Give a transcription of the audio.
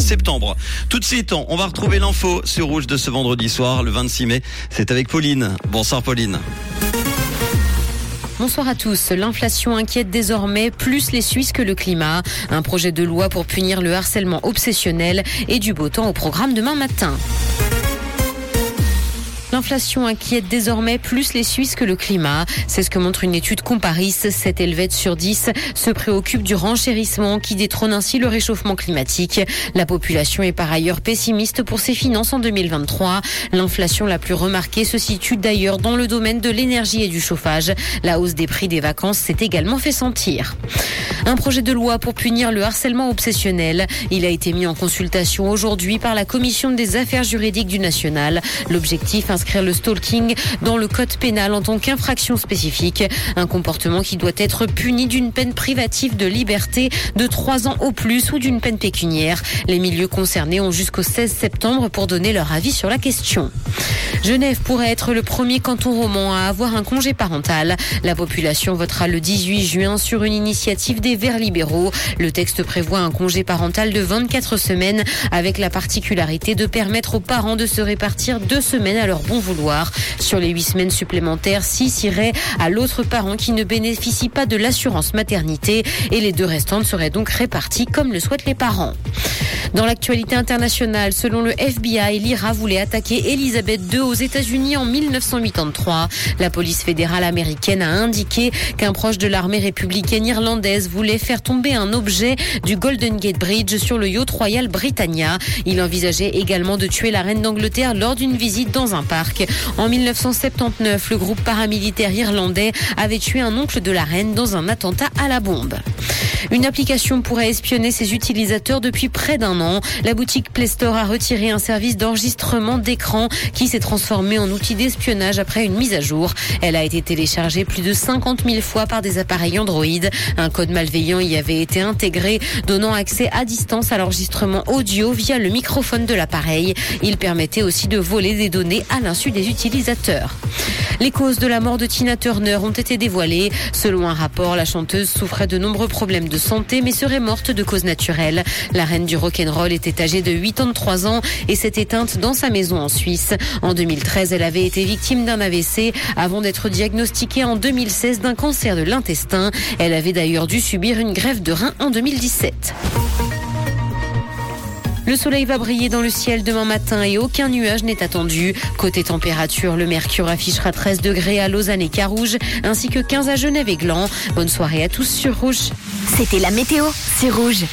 septembre. Tout de suite, on va retrouver l'info sur Rouge de ce vendredi soir, le 26 mai. C'est avec Pauline. Bonsoir Pauline. Bonsoir à tous. L'inflation inquiète désormais plus les Suisses que le climat. Un projet de loi pour punir le harcèlement obsessionnel et du beau temps au programme demain matin. L'inflation inquiète désormais plus les Suisses que le climat. C'est ce que montre une étude Comparis. 7 Helvètes sur 10 se préoccupent du renchérissement qui détrône ainsi le réchauffement climatique. La population est par ailleurs pessimiste pour ses finances en 2023. L'inflation la plus remarquée se situe d'ailleurs dans le domaine de l'énergie et du chauffage. La hausse des prix des vacances s'est également fait sentir. Un projet de loi pour punir le harcèlement obsessionnel. Il a été mis en consultation aujourd'hui par la Commission des affaires juridiques du National. L'objectif inscrire le stalking dans le code pénal en tant qu'infraction spécifique. Un comportement qui doit être puni d'une peine privative de liberté de 3 ans au plus ou d'une peine pécuniaire. Les milieux concernés ont jusqu'au 16 septembre pour donner leur avis sur la question. Genève pourrait être le premier canton roman à avoir un congé parental. La population votera le 18 juin sur une initiative des Verts libéraux. Le texte prévoit un congé parental de 24 semaines avec la particularité de permettre aux parents de se répartir deux semaines à leur bon vouloir. Sur les huit semaines supplémentaires, six iraient à l'autre parent qui ne bénéficie pas de l'assurance maternité et les deux restantes seraient donc réparties comme le souhaitent les parents. Dans l'actualité internationale, selon le FBI, l'IRA voulait attaquer Elisabeth II aux États-Unis en 1983. La police fédérale américaine a indiqué qu'un proche de l'armée républicaine irlandaise voulait faire tomber un objet du Golden Gate Bridge sur le yacht Royal Britannia. Il envisageait également de tuer la reine d'Angleterre lors d'une visite dans un parc. En 1979, le groupe paramilitaire irlandais avait tué un oncle de la reine dans un attentat à la bombe. Une application pourrait espionner ses utilisateurs depuis près d'un an. La boutique Play Store a retiré un service d'enregistrement d'écran qui s'est transformé en outil d'espionnage après une mise à jour. Elle a été téléchargée plus de 50 000 fois par des appareils Android. Un code malveillant y avait été intégré, donnant accès à distance à l'enregistrement audio via le microphone de l'appareil. Il permettait aussi de voler des données à l'insu des utilisateurs. Les causes de la mort de Tina Turner ont été dévoilées. Selon un rapport, la chanteuse souffrait de nombreux problèmes de santé mais serait morte de cause naturelle. La reine du rock'n'roll était âgée de 83 ans et s'est éteinte dans sa maison en Suisse. En 2013, elle avait été victime d'un AVC avant d'être diagnostiquée en 2016 d'un cancer de l'intestin. Elle avait d'ailleurs dû subir une grève de rein en 2017. Le soleil va briller dans le ciel demain matin et aucun nuage n'est attendu. Côté température, le mercure affichera 13 degrés à Lausanne et Carouge, ainsi que 15 à Genève et Gland. Bonne soirée à tous sur Rouge. C'était la météo, c'est Rouge.